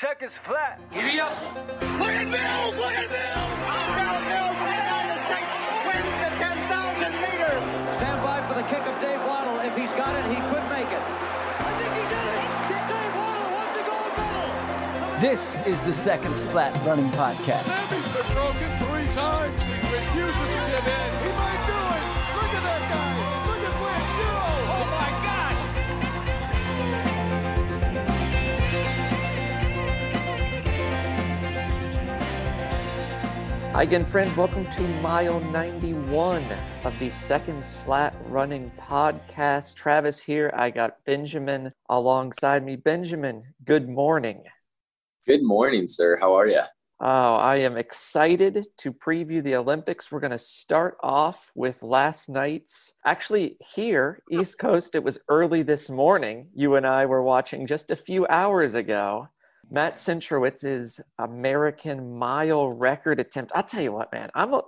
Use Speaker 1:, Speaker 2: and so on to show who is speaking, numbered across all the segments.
Speaker 1: seconds flat.
Speaker 2: Giddy up.
Speaker 3: Look at Mills! Look at Mills! Armstrong Mills, the United States wins the 10,000 meters!
Speaker 4: Stand by for the kick of Dave Wottle. If he's got it, he could make it. I think he did it! Dave Wottle wants to go medal!
Speaker 5: This is the Seconds Flat Running Podcast.
Speaker 6: He's been broken three times. He refuses to give in.
Speaker 7: Hi again, friends. Welcome to mile 91 of the Seconds Flat Running Podcast. Travis here. I got Benjamin alongside me. Benjamin, good morning.
Speaker 8: Good morning, sir. How are you?
Speaker 7: Oh, I am excited to preview the Olympics. We're going to start off with last night's. Actually, here, East Coast, it was early this morning. You and I were watching just a few hours ago. Matt Centrowitz's American mile record attempt. I'll tell you what, man, I'm a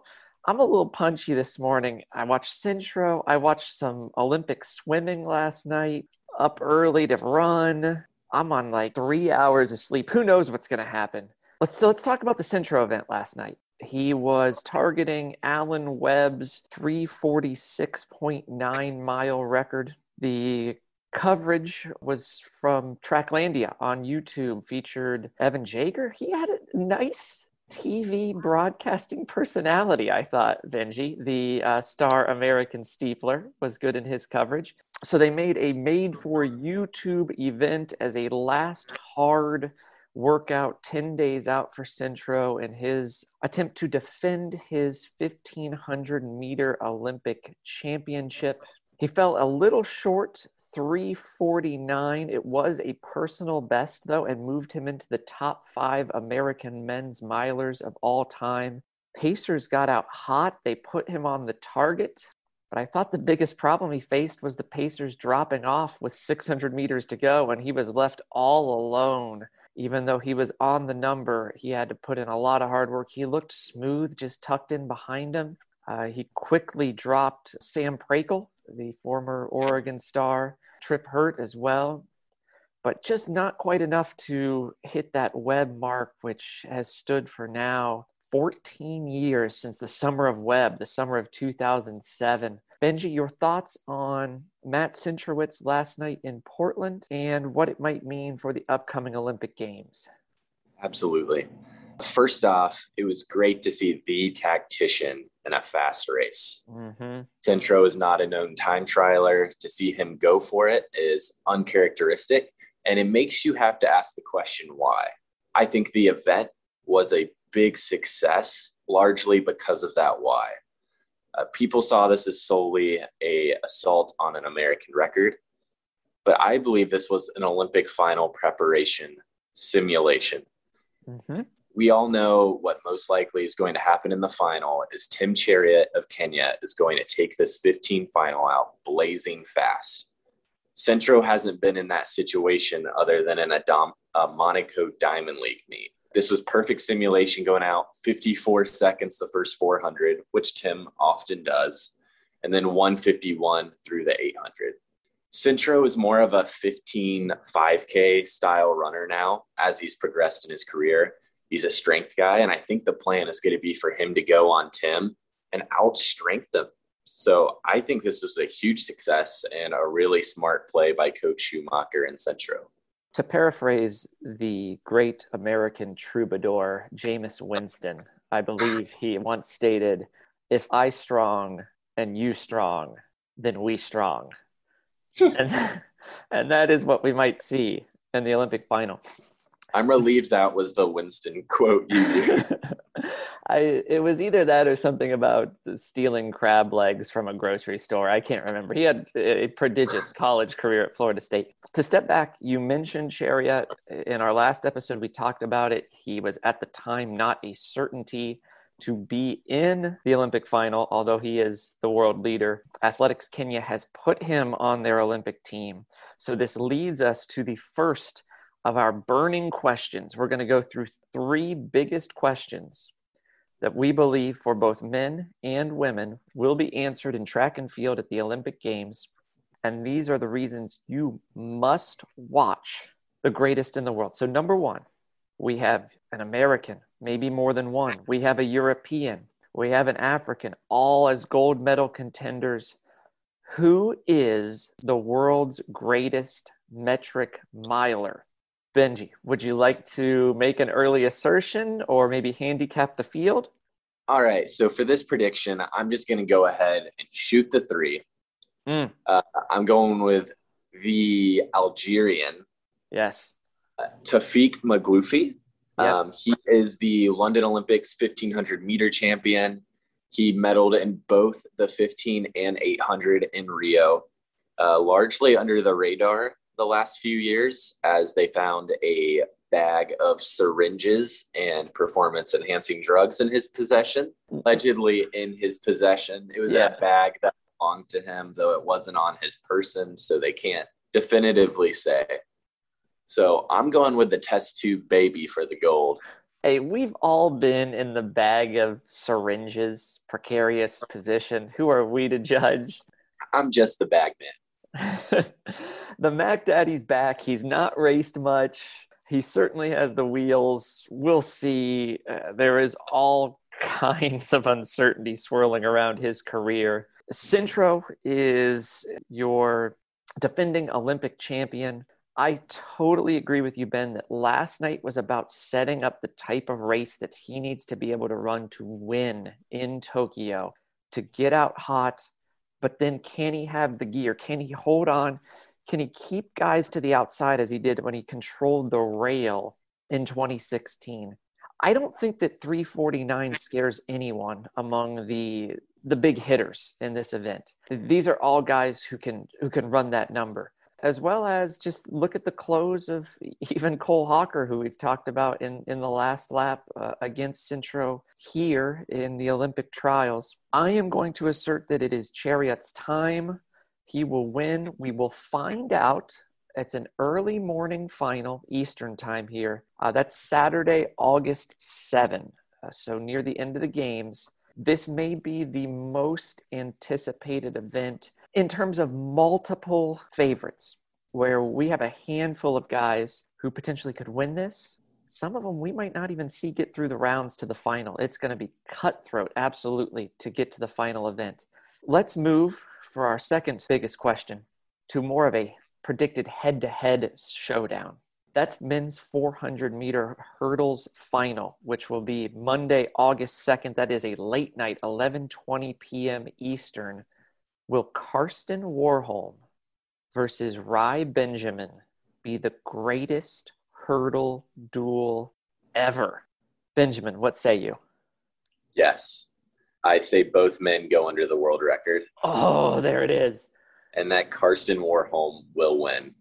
Speaker 7: I'm a little punchy this morning. I watched Centro. I watched some Olympic swimming last night. Up early to run. I'm on like three hours of sleep. Who knows what's going to happen? Let's let's talk about the Centro event last night. He was targeting Alan Webb's 346.9 mile record. The coverage was from Tracklandia on YouTube, featured Evan Jager. He had a nice TV broadcasting personality, I thought, Benji. The uh, star American Steepler was good in his coverage. So they made a made for YouTube event as a last hard workout 10 days out for Centro in his attempt to defend his 1500 meter Olympic championship. He fell a little short, 349. It was a personal best, though, and moved him into the top five American men's milers of all time. Pacers got out hot. They put him on the target. But I thought the biggest problem he faced was the Pacers dropping off with 600 meters to go, and he was left all alone. Even though he was on the number, he had to put in a lot of hard work. He looked smooth, just tucked in behind him. Uh, he quickly dropped Sam Prakel, the former Oregon star, Tripp Hurt as well, but just not quite enough to hit that Webb mark, which has stood for now 14 years since the summer of Webb, the summer of 2007. Benji, your thoughts on Matt Centrowitz last night in Portland and what it might mean for the upcoming Olympic Games?
Speaker 8: Absolutely. First off, it was great to see the tactician in a fast race.
Speaker 7: Mm-hmm.
Speaker 8: Centro is not a known time trialer. To see him go for it is uncharacteristic, and it makes you have to ask the question why. I think the event was a big success largely because of that why. Uh, people saw this as solely a assault on an American record, but I believe this was an Olympic final preparation simulation.
Speaker 7: Mm-hmm.
Speaker 8: We all know what most likely is going to happen in the final is Tim Cheruiyot of Kenya is going to take this 15 final out blazing fast. Centro hasn't been in that situation other than in a, Dom, a Monaco Diamond League meet. This was perfect simulation going out 54 seconds the first 400, which Tim often does, and then 151 through the 800. Centro is more of a 15 5K style runner now as he's progressed in his career. He's a strength guy, and I think the plan is going to be for him to go on Tim and outstrength them. So I think this was a huge success and a really smart play by Coach Schumacher and Centro.
Speaker 7: To paraphrase the great American troubadour Jameis Winston, I believe he once stated, "If I strong and you strong, then we strong," and and that is what we might see in the Olympic final.
Speaker 8: I'm relieved that was the Winston quote you used.
Speaker 7: I it was either that or something about stealing crab legs from a grocery store. I can't remember. He had a prodigious college career at Florida State. To step back, you mentioned Cheruiyot in our last episode. We talked about it. He was at the time not a certainty to be in the Olympic final, although he is the world leader. Athletics Kenya has put him on their Olympic team. So this leads us to the first of our burning questions. We're going to go through three biggest questions that we believe for both men and women will be answered in track and field at the Olympic Games. And these are the reasons you must watch the greatest in the world. So, number one, We have an American, maybe more than one. We have a European. We have an African, all as gold medal contenders. Who is the world's greatest metric miler? Benji, would you like to make an early assertion or maybe handicap the field?
Speaker 8: All right. So for this prediction, I'm just going to go ahead and shoot the three.
Speaker 7: Mm.
Speaker 8: Uh, I'm going with the Algerian,
Speaker 7: Yes.
Speaker 8: uh, Taoufik Makhloufi.
Speaker 7: Yeah.
Speaker 8: Um, he is the London Olympics 1500 meter champion. He medaled in both the 15 and 800 in Rio, uh, largely under the radar the last few years as they found a bag of syringes and performance enhancing drugs in his possession, allegedly in his possession. It was
Speaker 7: Yeah.
Speaker 8: a bag that belonged to him, though it wasn't on his person, so they can't definitively say. So I'm going with the test tube baby for the gold.
Speaker 7: Hey, we've all been in the bag of syringes, precarious position. Who are we to judge?
Speaker 8: I'm just the bag man.
Speaker 7: the Mac Daddy's back. He's not raced much. He certainly has the wheels. We'll see. Uh, there is all kinds of uncertainty swirling around his career. Centro is your defending Olympic champion. I totally agree with you, Ben, that last night was about setting up the type of race that he needs to be able to run to win in Tokyo, to get out hot. But then can he have the gear? Can he hold on? Can he keep guys to the outside as he did when he controlled the rail in 2016? I don't think that 349 scares anyone among the the big hitters in this event. These are all guys who can who can run that number as well as just look at the close of even Cole Hocker, who we've talked about in, in the last lap uh, against Centro here in the Olympic trials. I am going to assert that it is Cheruiyot's time. He will win. We will find out. It's an early morning final, Eastern time here. Uh, that's Saturday, August 7, uh, so near the end of the games. This may be the most anticipated event in terms of multiple favorites, where we have a handful of guys who potentially could win this. Some of them we might not even see get through the rounds to the final. It's going to be cutthroat, absolutely, to get to the final event. Let's move for our second biggest question to more of a predicted head to head showdown. That's men's 400 meter hurdles final, which will be Monday, August 2nd. That is a late night, 11:20 p.m. Eastern Will Karsten Warholm versus Rai Benjamin be the greatest hurdle duel ever? Benjamin, what say you?
Speaker 8: Yes. I say both men go under the world record
Speaker 7: Oh, there it is.
Speaker 8: and that Karsten Warholm will win.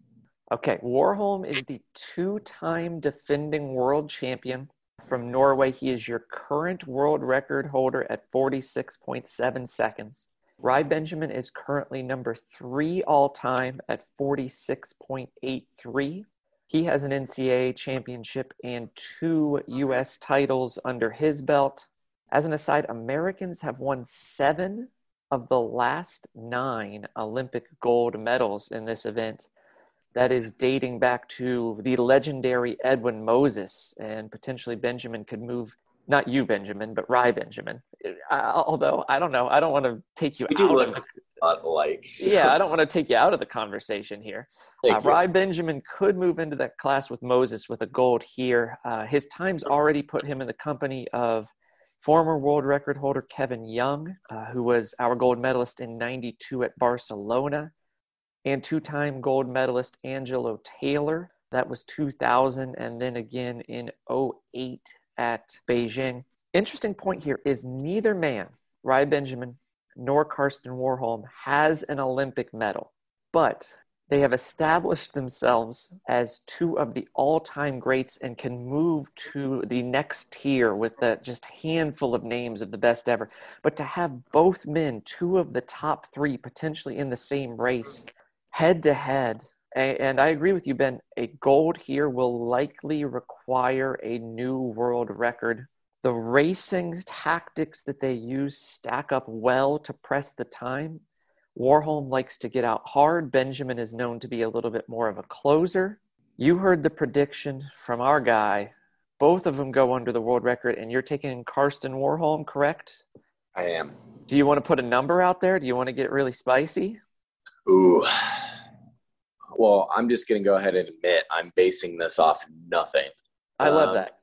Speaker 7: Okay, Warholm is the two time defending world champion from Norway. He is your current world record holder at 46.7 seconds. Rai Benjamin is currently number three all time at 46.83. He has an NCAA championship and two U.S. titles under his belt. As an aside, Americans have won seven of the last nine Olympic gold medals in this event. That is dating back to the legendary Edwin Moses, and potentially Benjamin could move not you, Benjamin, but Rai Benjamin. Although I don't know, I don't want to take you
Speaker 8: We do
Speaker 7: out
Speaker 8: look
Speaker 7: of.
Speaker 8: alike. so-
Speaker 7: Yeah, I don't want to take you out of the conversation here. Uh. Rai Benjamin could move into that class with Moses with a gold here. Uh, his times already put him in the company of former world record holder Kevin Young, uh, who was our gold medalist in 92 at Barcelona, and two time gold medalist Angelo Taylor. That was 2000, and then again in 08 at Beijing. Interesting point here is neither man, Rai Benjamin nor Karsten Warholm, has an Olympic medal, but they have established themselves as two of the all-time greats and can move to the next tier with that just handful of names of the best ever. But to have both men, two of the top three, potentially in the same race, head to head. And I agree with you, Ben. A gold here will likely require a new world record. The racing tactics that they use stack up well to press the time. Warholm likes to get out hard. Benjamin is known to be a little bit more of a closer. You heard the prediction from our guy, both of them go under the world record, and you're taking Karsten Warholm, correct?
Speaker 8: I am.
Speaker 7: Do you want to put a number out there? Do you want to get really spicy?
Speaker 8: Ooh. Well, I'm just going to go ahead and admit I'm basing this off nothing.
Speaker 7: I love
Speaker 8: Um,
Speaker 7: that.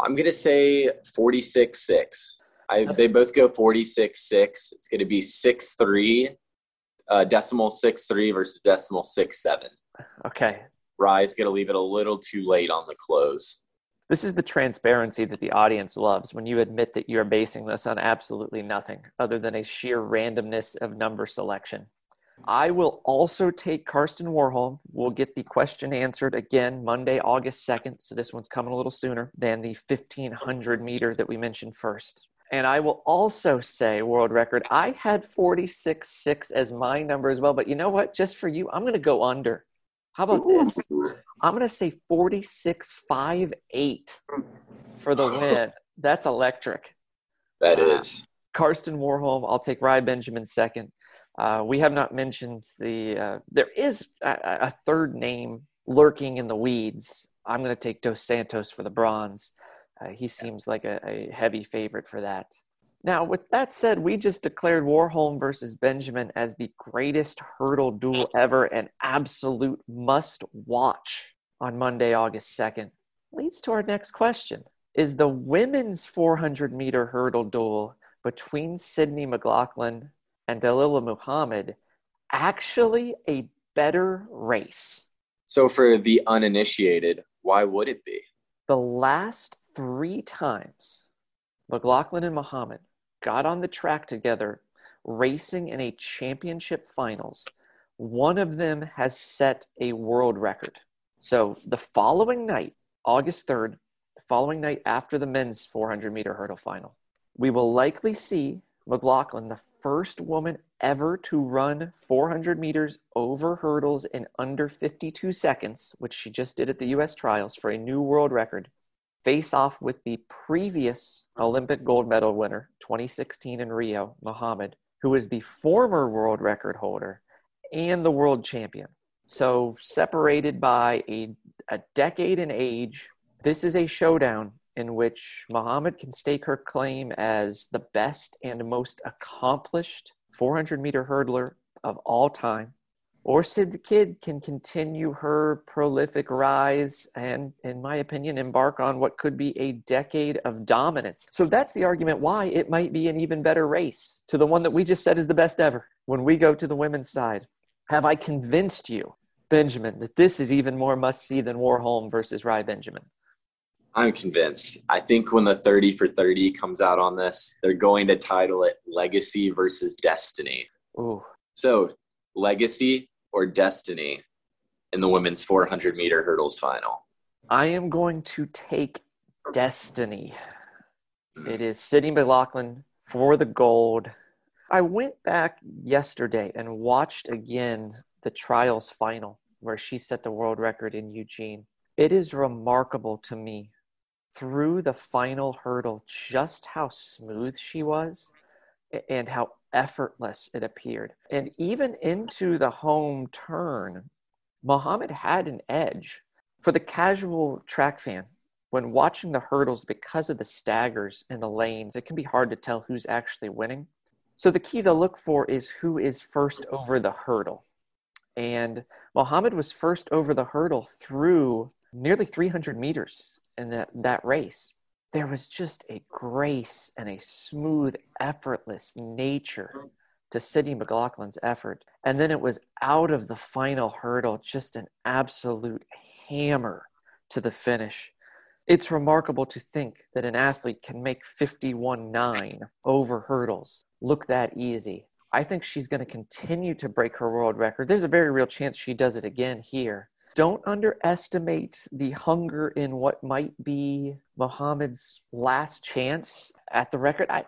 Speaker 8: I'm going to say 46 6. I, they both go 46 6. It's going to be 6 3, uh, decimal 6 3 versus decimal 6 7.
Speaker 7: Okay.
Speaker 8: Rai's going to leave it a little too late on the close.
Speaker 7: This is the transparency that the audience loves when you admit that you're basing this on absolutely nothing other than a sheer randomness of number selection. I will also take Karsten Warholm. We'll get the question answered again Monday, August 2nd. So this one's coming a little sooner than the 1500 meter that we mentioned first. And I will also say, world record, I had 46.6 as my number as well. But you know what? Just for you, I'm going to go under. How about this? I'm going to say 46.58 for the win. That's electric.
Speaker 8: That
Speaker 7: uh,
Speaker 8: is. Wow.
Speaker 7: Karsten Warholm. I'll take Rai Benjamin second. Uh, we have not mentioned the. Uh, there is a, a third name lurking in the weeds. I'm going to take Dos Santos for the bronze. Uh, he seems like a, a heavy favorite for that. Now, with that said, we just declared Warholm versus Benjamin as the greatest hurdle duel ever and absolute must watch on Monday, August 2nd. Leads to our next question Is the women's 400 meter hurdle duel between Sydney McLaughlin and Dalilah Muhammad actually a better race?
Speaker 8: So, for the uninitiated, why would it be?
Speaker 7: The last three times McLaughlin and Muhammad got on the track together racing in a championship finals, one of them has set a world record. So the following night, August 3rd, the following night after the men's 400 meter hurdle final, we will likely see McLaughlin, the first woman ever to run 400 meters over hurdles in under 52 seconds, which she just did at the US trials for a new world record, face off with the previous Olympic gold medal winner, 2016 in Rio, Muhammad, who is the former world record holder and the world champion. So, separated by a, a decade in age, this is a showdown in which Muhammad can stake her claim as the best and most accomplished 400 meter hurdler of all time. Or Sid the Kid can continue her prolific rise and, in my opinion, embark on what could be a decade of dominance. So that's the argument why it might be an even better race to the one that we just said is the best ever when we go to the women's side. Have I convinced you, Benjamin, that this is even more must see than Warholm versus Rai Benjamin?
Speaker 8: I'm convinced. I think when the 30 for 30 comes out on this, they're going to title it Legacy versus Destiny.
Speaker 7: Ooh,
Speaker 8: So, Legacy or Destiny in the women's 400 meter hurdles final?
Speaker 7: I am going to take Destiny. Hmm. It is Sydney McLaughlin for the gold. I went back yesterday and watched again the trials final where she set the world record in Eugene. It is remarkable to me through the final hurdle just how smooth she was and how effortless it appeared. And even into the home turn, Muhammad had an edge. For the casual track fan, when watching the hurdles because of the staggers in the lanes, it can be hard to tell who's actually winning. So the key to look for is who is first over the hurdle. And Muhammad was first over the hurdle through nearly 300 meters in that, that race. There was just a grace and a smooth, effortless nature mm. to Sydney McLaughlin's effort. And then it was out of the final hurdle, just an absolute hammer to the finish. It's remarkable to think that an athlete can make 51.9 over hurdles look that easy. I think she's going to continue to break her world record. There's a very real chance she does it again here. Don't underestimate the hunger in what might be Muhammad's last chance at the record. I,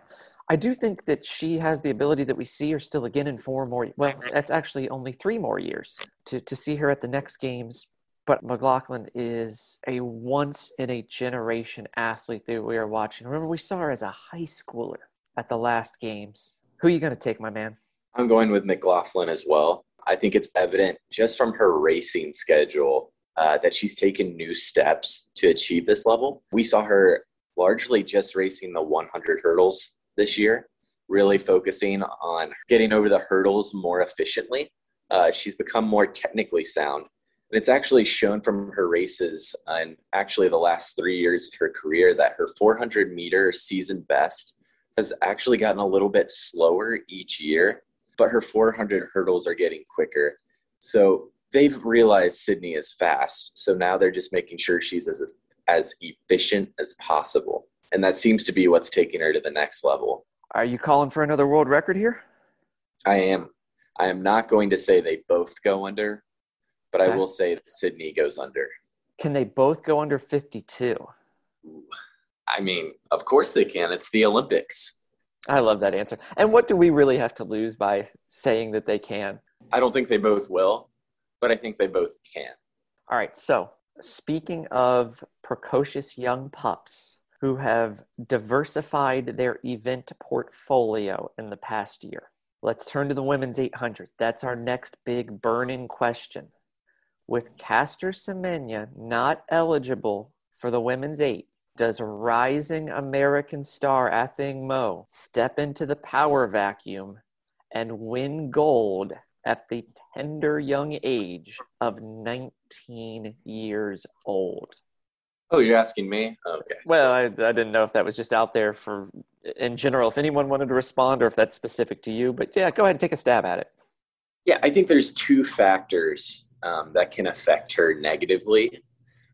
Speaker 7: I do think that she has the ability that we see her still again in four more. Well, that's actually only three more years to, to see her at the next games. But McLaughlin is a once in a generation athlete that we are watching. Remember, we saw her as a high schooler at the last games. Who are you going to take, my man?
Speaker 8: I'm going with McLaughlin as well. I think it's evident just from her racing schedule uh, that she's taken new steps to achieve this level. We saw her largely just racing the 100 hurdles this year, really focusing on getting over the hurdles more efficiently. Uh, she's become more technically sound. And it's actually shown from her races and actually the last three years of her career that her 400 meter season best has actually gotten a little bit slower each year, but her 400 hurdles are getting quicker. So they've realized Sydney is fast. So now they're just making sure she's as as efficient as possible. And that seems to be what's taking her to the next level.
Speaker 7: Are you calling for another world record here?
Speaker 8: I am. I am not going to say they both go under, but
Speaker 7: Okay.
Speaker 8: I will say that Sydney goes under.
Speaker 7: Can they both go under 52?
Speaker 8: I mean, of course they can. It's the Olympics.
Speaker 7: I love that answer. And what do we really have to lose by saying that they can?
Speaker 8: I don't think they both will, but I think they both can.
Speaker 7: All right. So, speaking of precocious young pups who have diversified their event portfolio in the past year, let's turn to the women's 800. That's our next big burning question. With Caster Semenya not eligible for the women's eight, does rising American star Athing Mu step into the power vacuum and win gold at the tender young age of 19 years old?
Speaker 8: Oh, you're asking me? Okay.
Speaker 7: Well, I, I didn't know if that was just out there for in general, if anyone wanted to respond or if that's specific to you. But yeah, go ahead and take a stab at it.
Speaker 8: Yeah, I think there's two factors um, that can affect her negatively.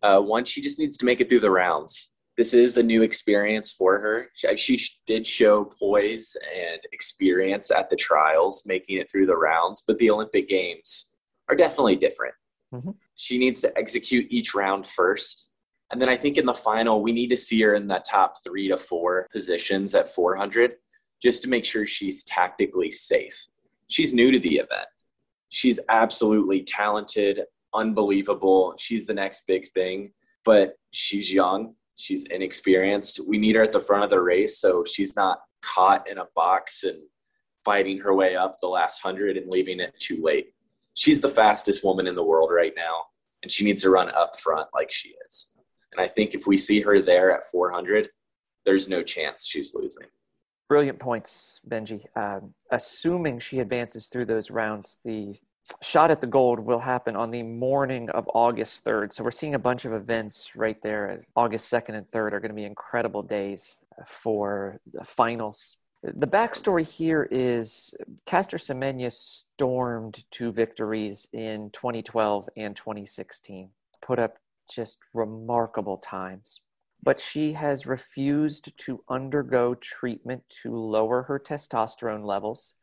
Speaker 8: Uh, one, she just needs to make it through the rounds. This is a new experience for her. She, she did show poise and experience at the trials, making it through the rounds, but the Olympic Games are definitely different.
Speaker 7: Mhm.
Speaker 8: She needs to execute each round first. And then I think in the final, we need to see her in that top three to four positions at 400 just to make sure she's tactically safe. She's new to the event. She's absolutely talented, unbelievable. She's the next big thing, but she's young. She's inexperienced. We need her at the front of the race so she's not caught in a box and fighting her way up the last hundred and leaving it too late. She's the fastest woman in the world right now, and she needs to run up front like she is. And I think if we see her there at 400, there's no chance she's losing.
Speaker 7: Brilliant points, Benji. Um, assuming she advances through those rounds, the shot at the gold will happen on the morning of August 3rd. So we're seeing a bunch of events right there. August 2nd and 3rd are going to be incredible days for the finals. The backstory here is Caster Semenya stormed two victories in 2012 and 2016, put up just remarkable times but she has refused to undergo treatment to lower her testosterone levels.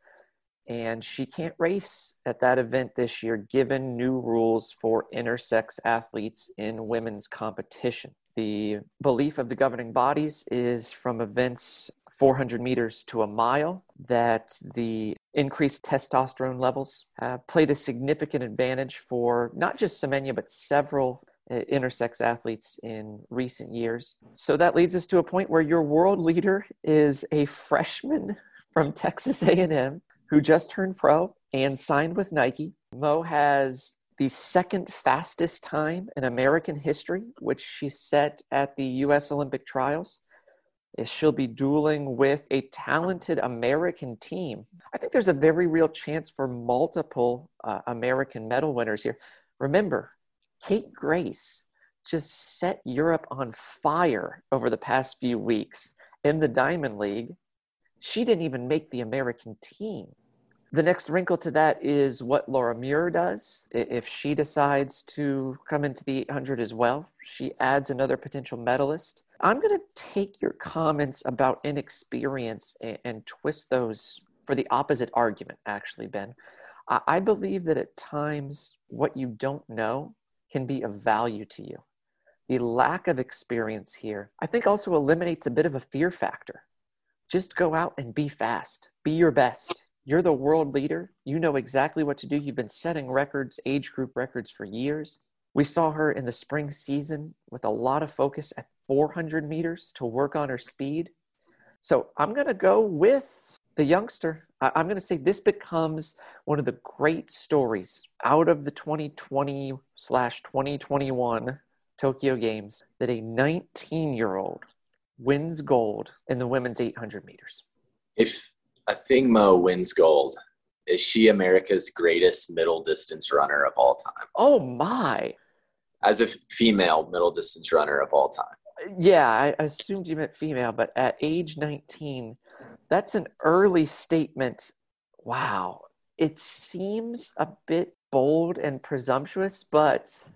Speaker 7: And she can't race at that event this year, given new rules for intersex athletes in women's competition. The belief of the governing bodies is from events 400 meters to a mile that the increased testosterone levels uh, played a significant advantage for not just Semenya, but several uh, intersex athletes in recent years. So that leads us to a point where your world leader is a freshman from Texas A&M who just turned pro and signed with Nike. Mu has the second fastest time in American history, which she set at the US Olympic trials. She'll be dueling with a talented American team. I think there's a very real chance for multiple uh, American medal winners here. Remember, Kate Grace just set Europe on fire over the past few weeks in the Diamond League. She didn't even make the American team. The next wrinkle to that is what Laura Muir does. If she decides to come into the 800 as well, she adds another potential medalist. I'm going to take your comments about inexperience and, and twist those for the opposite argument, actually, Ben. I, I believe that at times what you don't know can be of value to you. The lack of experience here, I think, also eliminates a bit of a fear factor. Just go out and be fast, be your best. You're the world leader. You know exactly what to do. You've been setting records, age group records for years. We saw her in the spring season with a lot of focus at 400 meters to work on her speed. So I'm going to go with the youngster I'm going to say this becomes one of the great stories out of the 2020 slash 2021 Tokyo Games that a 19 year old wins gold in the women's 800 meters.
Speaker 8: If Athing wins gold, is she America's greatest middle distance runner of all time?
Speaker 7: Oh my.
Speaker 8: As a female middle distance runner of all time.
Speaker 7: Yeah, I assumed you meant female, but at age 19, that's an early statement. Wow. It seems a bit bold and presumptuous, but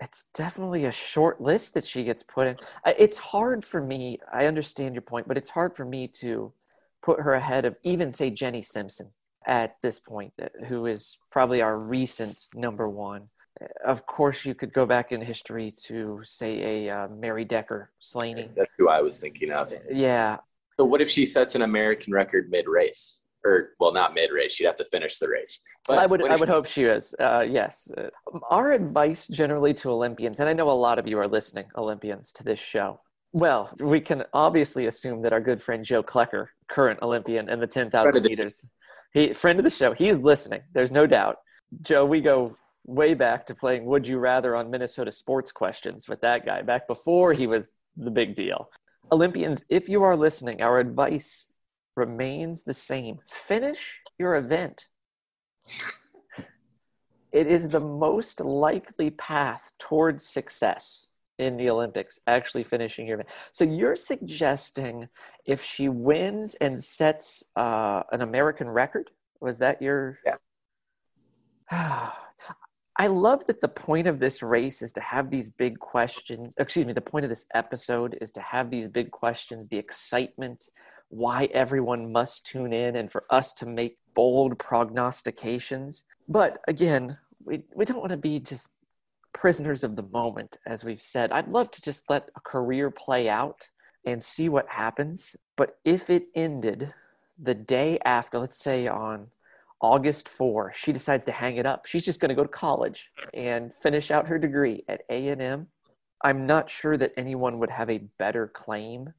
Speaker 7: it's definitely a short list that she gets put in. It's hard for me. I understand your point, but it's hard for me to put her ahead of even, say, Jenny Simpson at this point, uh, who is probably our recent number one. Of course, you could go back in history to, say, a uh, Mary Decker Slaney.
Speaker 8: That's who I was thinking of.
Speaker 7: Yeah.
Speaker 8: So, what if she sets an American record mid race? Or, well, not mid race. She'd have to finish the race.
Speaker 7: But I would, I would hope she is. Uh, yes. Our advice generally to Olympians, and I know a lot of you are listening, Olympians, to this show. Well, we can obviously assume that our good friend Joe Klecker, current Olympian in the 10,000 meters, he friend of the show, he's listening. There's no doubt. Joe, we go way back to playing Would You Rather on Minnesota Sports Questions with that guy back before he was the big deal. Olympians, if you are listening, our advice remains the same. Finish your event. It is the most likely path towards success in the Olympics, actually finishing your event. So you're suggesting if she wins and sets uh, an American record, was that your?
Speaker 8: Yeah.
Speaker 7: I love that the point of this race is to have these big questions. Excuse me, the point of this episode is to have these big questions, the excitement, why everyone must tune in, and for us to make bold prognostications. But again, we, we don't want to be just prisoners of the moment, as we've said. I'd love to just let a career play out and see what happens. But if it ended the day after, let's say on August 4, she decides to hang it up. She's just going to go to college and finish out her degree at A&M. I'm not sure that anyone would have a better claim,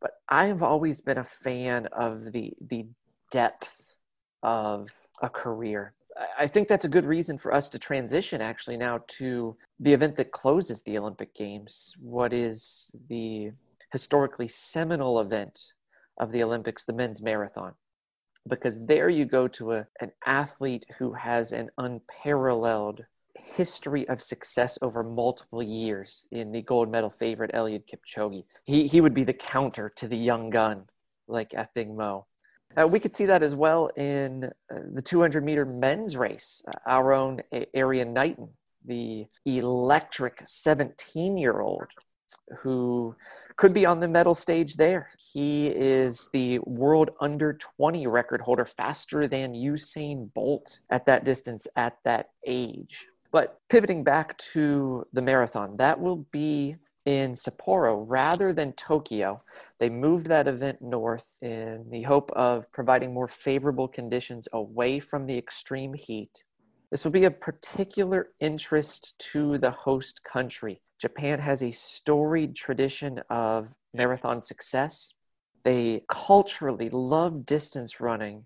Speaker 7: but I've always been a fan of the the depth of a career. I think that's a good reason for us to transition actually now to the event that closes the Olympic Games. What is the historically seminal event of the Olympics, the men's marathon? because there you go to a, an athlete who has an unparalleled history of success over multiple years in the gold medal favorite Eliud Kipchoge. He, he would be the counter to the young gun like Athing Mu. Uh, we could see that as well in uh, the 200 meter men's race. Uh, our own Erriyon Knighton, the electric 17 year old who could be on the medal stage there. He is the world under 20 record holder, faster than Usain Bolt at that distance at that age. But pivoting back to the marathon, that will be in Sapporo rather than Tokyo. They moved that event north in the hope of providing more favorable conditions away from the extreme heat. This will be of particular interest to the host country Japan has a storied tradition of marathon success. They culturally love distance running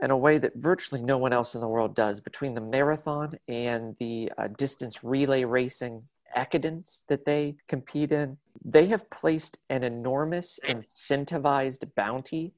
Speaker 7: in a way that virtually no one else in the world does. Between the marathon and the uh, distance relay racing ekidens that they compete in, they have placed an enormous incentivized bounty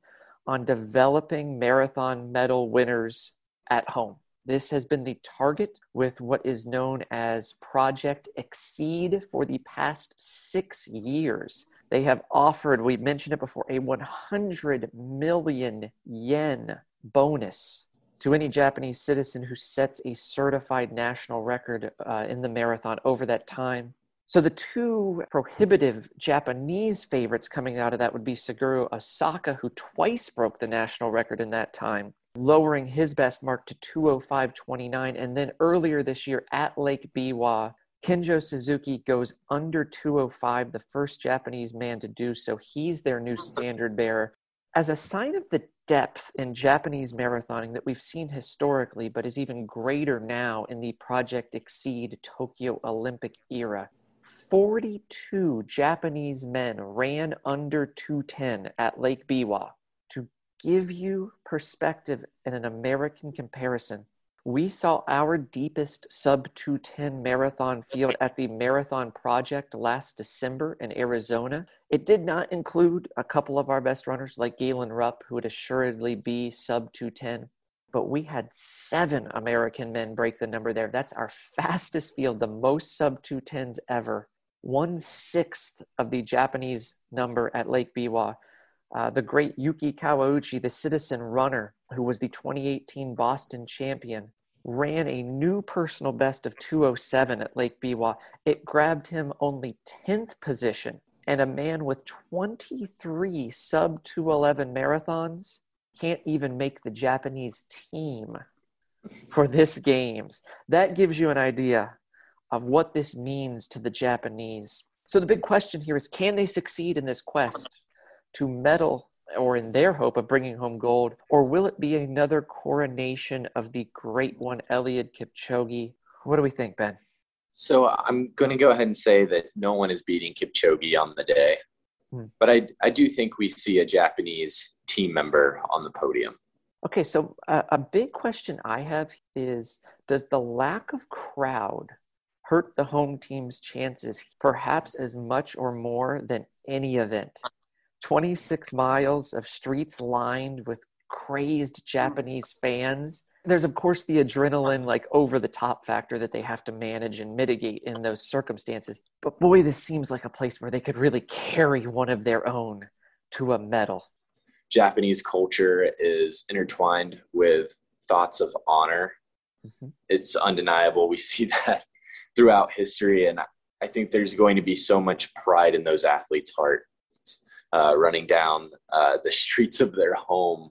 Speaker 7: on developing marathon medal winners at home. This has been the target with what is known as Project Exceed for the past six years. They have offered, we mentioned it before, a 100 million yen bonus to any Japanese citizen who sets a certified national record uh, in the marathon over that time. So the two prohibitive Japanese favorites coming out of that would be Suguru Osako, who twice broke the national record in that time, lowering his best mark to 205.29. And then earlier this year at Lake Biwa, Kengo Suzuki goes under 205, the first Japanese man to do so. He's their new standard bearer. As a sign of the depth in Japanese marathoning that we've seen historically, but is even greater now in the Project Exceed Tokyo Olympic era, 42 Japanese men ran under 210 at Lake Biwa. To give you perspective in an American comparison, we saw our deepest sub 210 marathon field at the Marathon Project last December in Arizona. It did not include a couple of our best runners like Galen Rupp, who would assuredly be sub 210, but we had seven American men break the number there. That's our fastest field, the most sub 210s ever. One sixth of the Japanese number at Lake Biwa. Uh, the great Yuki Kawauchi, the citizen runner who was the 2018 Boston champion, ran a new personal best of 207 at Lake Biwa. It grabbed him only 10th position, and a man with 23 sub 211 marathons can't even make the Japanese team for this games. That gives you an idea of what this means to the Japanese. So the big question here is can they succeed in this quest to medal or in their hope of bringing home gold, or will it be another coronation of the great one, Eliud Kipchoge? What do we think, Ben?
Speaker 8: So I'm going to go ahead and say that no one is beating Kipchoge on the day, hmm. but I I do think we see a Japanese team member on the podium.
Speaker 7: Okay, so uh, a big question I have is: Does the lack of crowd hurt the home team's chances, perhaps as much or more than any event? 26 miles of streets lined with crazed Japanese fans. There's, of course, the adrenaline, like over the top factor that they have to manage and mitigate in those circumstances. But boy, this seems like a place where they could really carry one of their own to a medal.
Speaker 8: Japanese culture is intertwined with thoughts of honor. Mm-hmm. It's undeniable. We see that throughout history. And I think there's going to be so much pride in those athletes' heart uh, running down uh, the streets of their home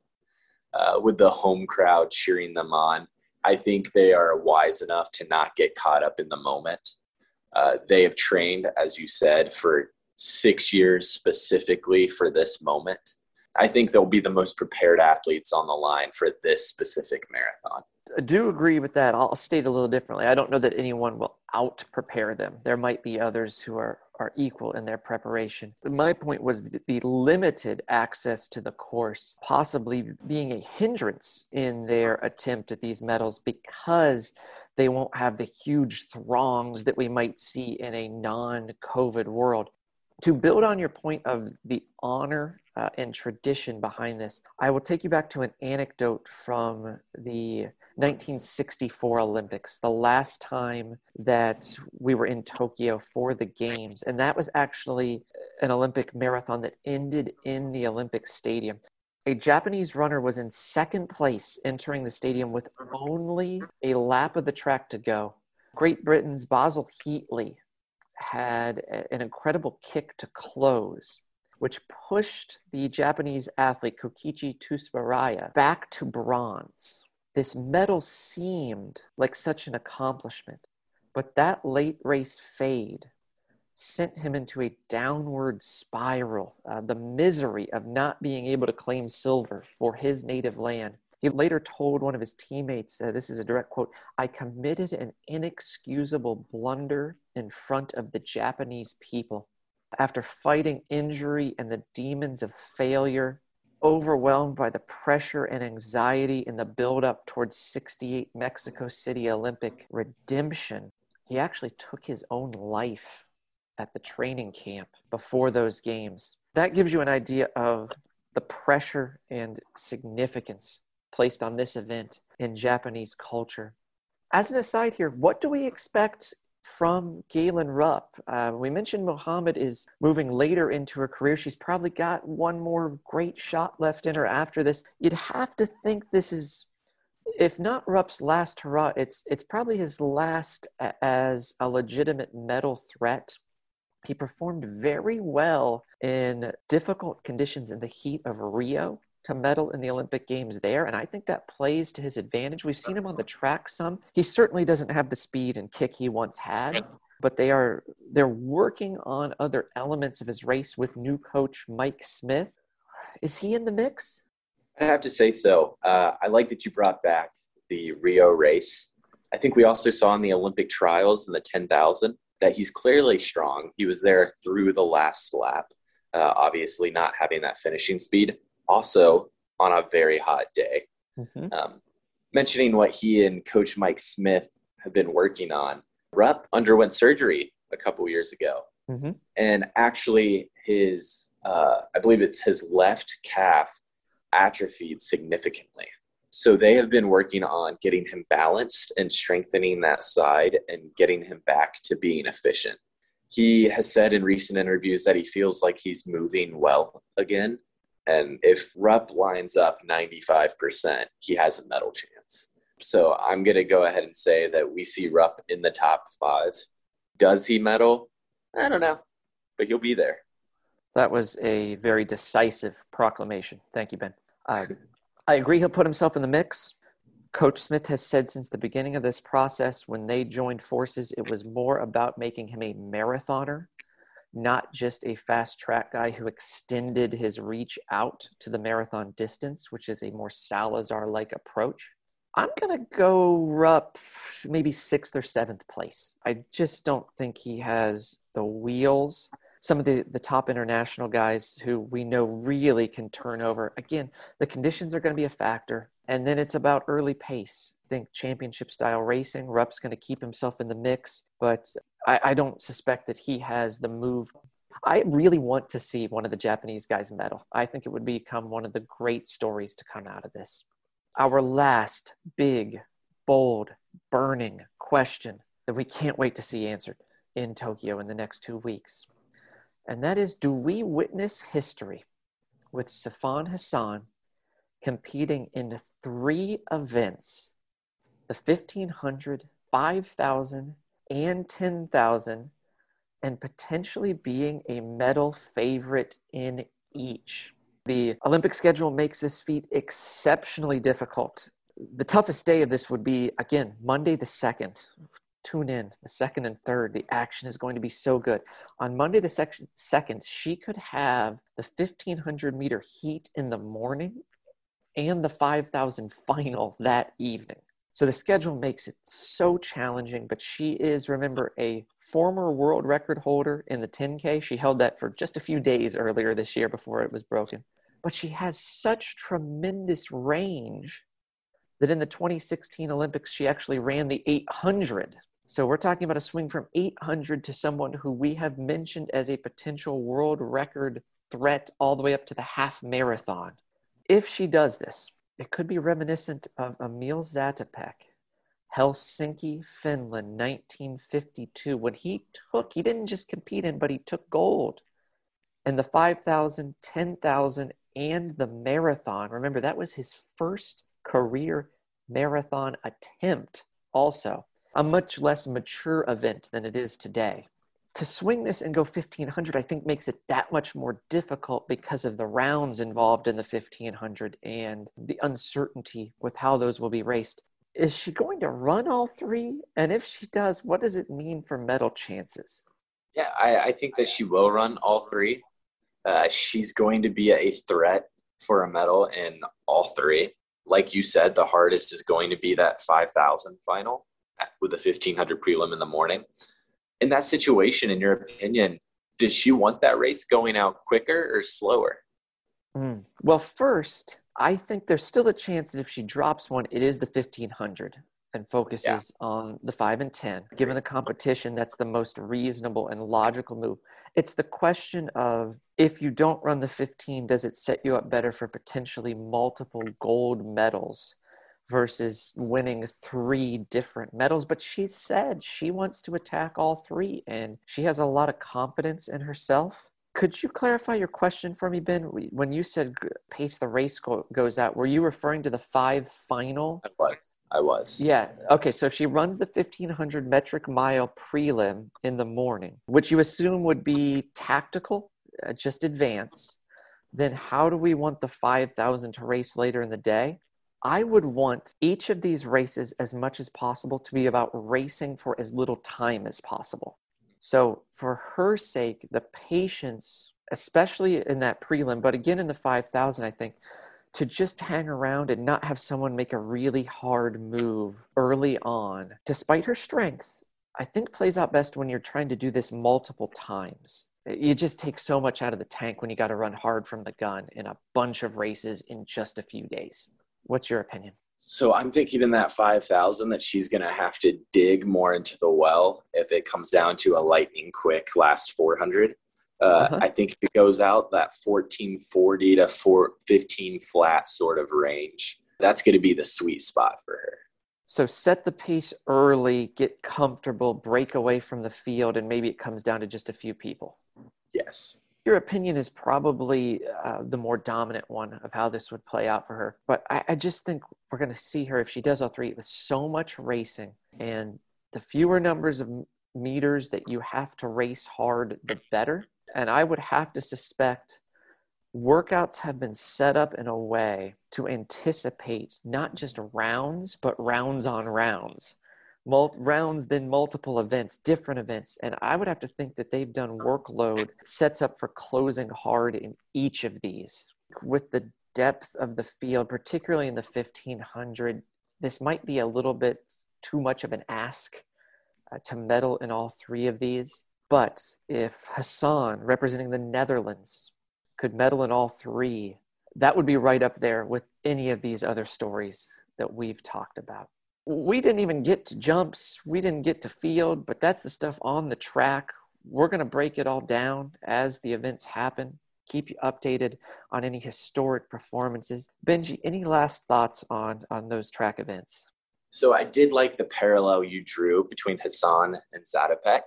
Speaker 8: uh, with the home crowd cheering them on. I think they are wise enough to not get caught up in the moment. Uh, they have trained, as you said, for six years specifically for this moment. I think they'll be the most prepared athletes on the line for this specific marathon.
Speaker 7: Do agree with that. I'll state a little differently. I don't know that anyone will out prepare them. There might be others who are are equal in their preparation. My point was the limited access to the course possibly being a hindrance in their attempt at these medals because they won't have the huge throngs that we might see in a non COVID world. To build on your point of the honor uh, and tradition behind this, I will take you back to an anecdote from the 1964 Olympics, the last time that we were in Tokyo for the Games. And that was actually an Olympic marathon that ended in the Olympic Stadium. A Japanese runner was in second place entering the stadium with only a lap of the track to go. Great Britain's Basil Heatley had an incredible kick to close, which pushed the Japanese athlete Kokichi Tsuburaya back to bronze. This medal seemed like such an accomplishment, but that late race fade sent him into a downward spiral, uh, the misery of not being able to claim silver for his native land. He later told one of his teammates, uh, this is a direct quote, I committed an inexcusable blunder in front of the Japanese people. After fighting injury and the demons of failure, overwhelmed by the pressure and anxiety in the build-up towards 68 Mexico City Olympic redemption, he actually took his own life at the training camp before those games. That gives you an idea of the pressure and significance placed on this event in Japanese culture. As an aside here, what do we expect from Galen Rupp. Uh, we mentioned Muhammad is moving later into her career. She's probably got one more great shot left in her after this. You'd have to think this is, if not Rupp's last hurrah, it's it's probably his last as a legitimate medal threat. He performed very well in difficult conditions in the heat of Rio to medal in the Olympic Games there, and I think that plays to his advantage. We've seen him on the track some. He certainly doesn't have the speed and kick he once had, but they are they're working on other elements of his race with new coach Mike Smith. Is he in the mix?
Speaker 8: I have to say so. Uh, I like that you brought back the Rio race. I think we also saw in the Olympic trials in the 10,000 that he's clearly strong. He was there through the last lap, uh, obviously not having that finishing speed also on a very hot day.
Speaker 7: Mhm.
Speaker 8: Um, mentioning what he and Coach Mike Smith have been working on, Rupp underwent surgery a couple years ago,
Speaker 7: Mhm.
Speaker 8: and actually his, uh, I believe it's his left calf atrophied significantly. So they have been working on getting him balanced and strengthening that side and getting him back to being efficient. He has said in recent interviews that he feels like he's moving well again. And if Rupp lines up 95%, he has a medal chance. So I'm going to go ahead and say that we see Rupp in the top five. Does he medal? I don't know, but he'll be there.
Speaker 7: That was a very decisive proclamation. Thank you, Ben. Uh, I agree he'll put himself in the mix. Coach Smith has said since the beginning of this process, when they joined forces, it was more about making him a marathoner, not just a fast track guy who extended his reach out to the marathon distance, which is a more Salazar like approach. I'm going to go up maybe sixth or seventh place. I just don't think he has the wheels some of the, the top international guys who we know really can turn over. Again, the conditions are going to be a factor. And then it's about early pace. Think championship style racing, Rupp's going to keep himself in the mix, but I, I don't suspect that he has the move. I really want to see one of the Japanese guys medal. I think it would become one of the great stories to come out of this. Our last big, bold, burning question that we can't wait to see answered in Tokyo in the next two weeks and that is do we witness history with Sifan Hassan competing in three events the 1500, 5000, and 10,000, and potentially being a medal favorite in each? The Olympic schedule makes this feat exceptionally difficult. The toughest day of this would be, again, Monday the 2nd, tune in the second and third the action is going to be so good on monday the sec- second she could have the 1500 meter heat in the morning and the 5000 final that evening so the schedule makes it so challenging but she is remember a former world record holder in the 10k she held that for just a few days earlier this year before it was broken but she has such tremendous range that in the 2016 Olympics, she actually ran the 800. So we're talking about a swing from 800 to someone who we have mentioned as a potential world record threat all the way up to the half marathon. If she does this, it could be reminiscent of Emil Zatopek, Helsinki, Finland, 1952, when he took, he didn't just compete in, but he took gold. And the 5,000, 10,000, and the marathon. Remember, that was his first career marathon attempt, also a much less mature event than it is today. To swing this and go 1500, I think makes it that much more difficult because of the rounds involved in the 1500 and the uncertainty with how those will be raced. Is she going to run all three? And if she does, what does it mean for medal chances?
Speaker 8: Yeah, I, I think that she will run all three. Uh, she's going to be a threat for a medal in all three. Like you said, the hardest is going to be that 5,000 final with the 1500 prelim in the morning. In that situation, in your opinion, does she want that race going out quicker or slower?
Speaker 7: Mm. Well, first, I think there's still a chance that if she drops one, it is the 1500 and focuses
Speaker 8: Yeah.
Speaker 7: on the 5 and 10. Given the competition, that's the most reasonable and logical move. It's the question of if you don't run the 15, does it set you up better for potentially multiple gold medals versus winning three different medals? But she said she wants to attack all three and she has a lot of confidence in herself. Could you clarify your question for me, Ben? When you said pace the race go- goes out, were you referring to the five final?
Speaker 8: I was. I was.
Speaker 7: Yeah. Okay. So if she runs the 1500 metric mile prelim in the morning, which you assume would be tactical, uh, just advance, then how do we want the 5000 to race later in the day? I would want each of these races as much as possible to be about racing for as little time as possible. So for her sake, the patience, especially in that prelim, but again in the 5000, I think to just hang around and not have someone make a really hard move early on, despite her strength, I think plays out best when you're trying to do this multiple times. You just take so much out of the tank when you got to run hard from the gun in a bunch of races in just a few days. What's your opinion?
Speaker 8: So I'm thinking in that 5,000 that she's going to have to dig more into the well if it comes down to a lightning quick last 400. Uh, uh-huh. I think if it goes out that 1440 to 415 flat sort of range, that's going to be the sweet spot for her.
Speaker 7: So set the pace early, get comfortable, break away from the field, and maybe it comes down to just a few people.
Speaker 8: Yes.
Speaker 7: Your opinion is probably uh, the more dominant one of how this would play out for her. But I, I just think we're going to see her, if she does all three, with so much racing and the fewer numbers of meters that you have to race hard, the better. And I would have to suspect workouts have been set up in a way to anticipate not just rounds, but rounds on rounds. Mul- rounds, then multiple events, different events. And I would have to think that they've done workload sets up for closing hard in each of these. With the depth of the field, particularly in the 1500, this might be a little bit too much of an ask uh, to medal in all three of these. But if Hassan, representing the Netherlands, could medal in all three, that would be right up there with any of these other stories that we've talked about. We didn't even get to jumps, we didn't get to field, but that's the stuff on the track. We're going to break it all down as the events happen. Keep you updated on any historic performances. Benji, any last thoughts on on those track events?
Speaker 8: So I did like the parallel you drew between Hassan and Zatopek,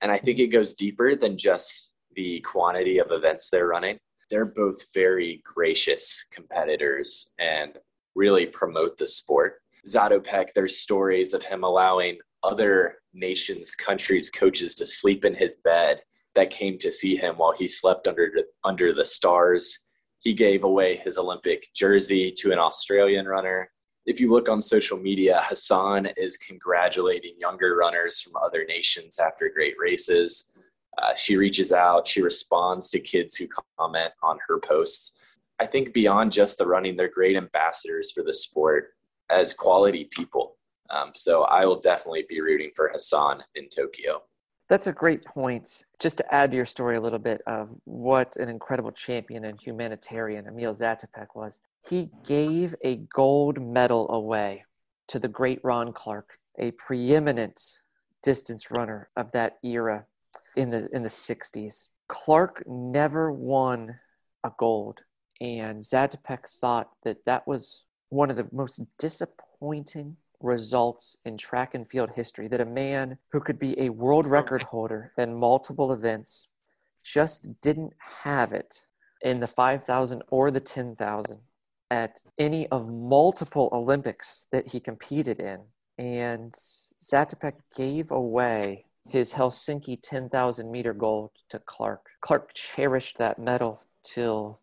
Speaker 8: and I think it goes deeper than just the quantity of events they're running they're both very gracious competitors and really promote the sport. Zatopek, there's stories of him allowing other nations, countries, coaches to sleep in his bed that came to see him while he slept under under the stars. He gave away his Olympic jersey to an Australian runner. If you look on social media, Hassan is congratulating younger runners from other nations after great races. Uh, she reaches out, she responds to kids who comment on her posts. I think beyond just the running, they're great ambassadors for the sport as quality people. Um, so I will definitely be rooting for Hassan in Tokyo.
Speaker 7: That's a great point. Just to add to your story a little bit of what an incredible champion and humanitarian Emil Zatopek was. He gave a gold medal away to the great Ron Clarke, a preeminent distance runner of that era in the in the 60s. Clarke never won a gold, and Zatopek thought that that was one of the most disappointing results in track and field history. That a man who could be a world record holder in multiple events just didn't have it in the 5,000 or the 10,000 at any of multiple Olympics that he competed in. And Zatopek gave away his Helsinki 10,000 meter gold to Clarke. Clarke cherished that medal till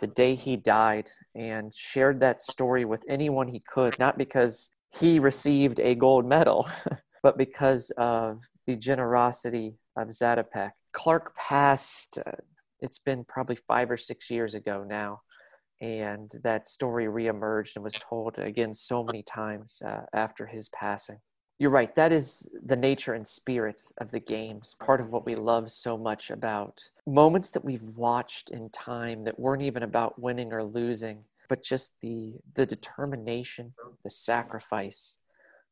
Speaker 7: the day he died and shared that story with anyone he could, not because he received a gold medal, but because of the generosity of Zatopek. Clarke passed, uh, it's been probably five or six years ago now, and that story reemerged and was told again so many times uh, after his passing you're right. That is the nature and spirit of the games. Part of what we love so much about moments that we've watched in time that weren't even about winning or losing, but just the the determination, the sacrifice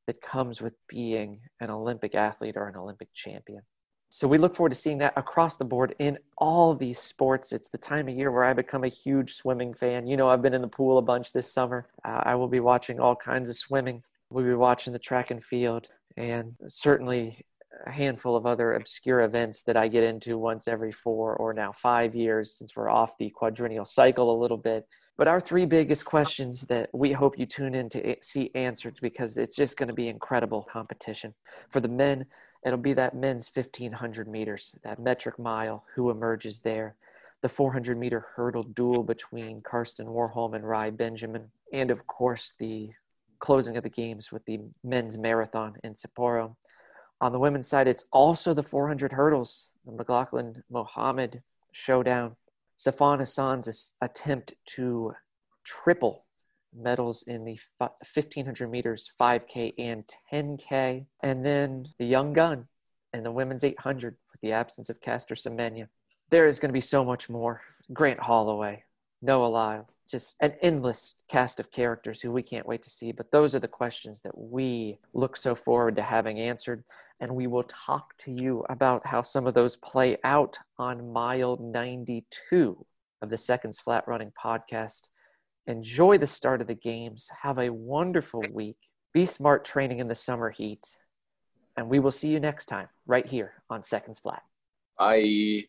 Speaker 7: that comes with being an Olympic athlete or an Olympic champion. So we look forward to seeing that across the board in all these sports. It's the time of year where I become a huge swimming fan. You know, I've been in the pool a bunch this summer. Uh, I will be watching all kinds of swimming we were watching the track and field, and certainly a handful of other obscure events that I get into once every four or now five years since we're off the quadrennial cycle a little bit. But our three biggest questions that we hope you tune in to see answered because it's just going to be incredible competition. For the men, it'll be that men's 1500 meters, that metric mile, who emerges there, the 400 meter hurdle duel between Karsten Warholm and Rai Benjamin, and of course the closing of the games with the men's marathon in Sapporo. On the women's side, it's also the 400 hurdles, the McLaughlin Muhammad showdown. Sifan Hassan's attempt to triple medals in the 1500 meters, 5K, and 10K. And then the young gun and the women's 800 with the absence of Caster Semenya. There is going to be so much more. Grant Holloway, Noah Lyle, just an endless cast of characters who we can't wait to see. But those are the questions that we look so forward to having answered. And we will talk to you about how some of those play out on mile 92 of the Seconds Flat Running podcast. Enjoy the start of the games. Have a wonderful week. Be smart training in the summer heat. And we will see you next time right here on Seconds Flat.
Speaker 8: Bye.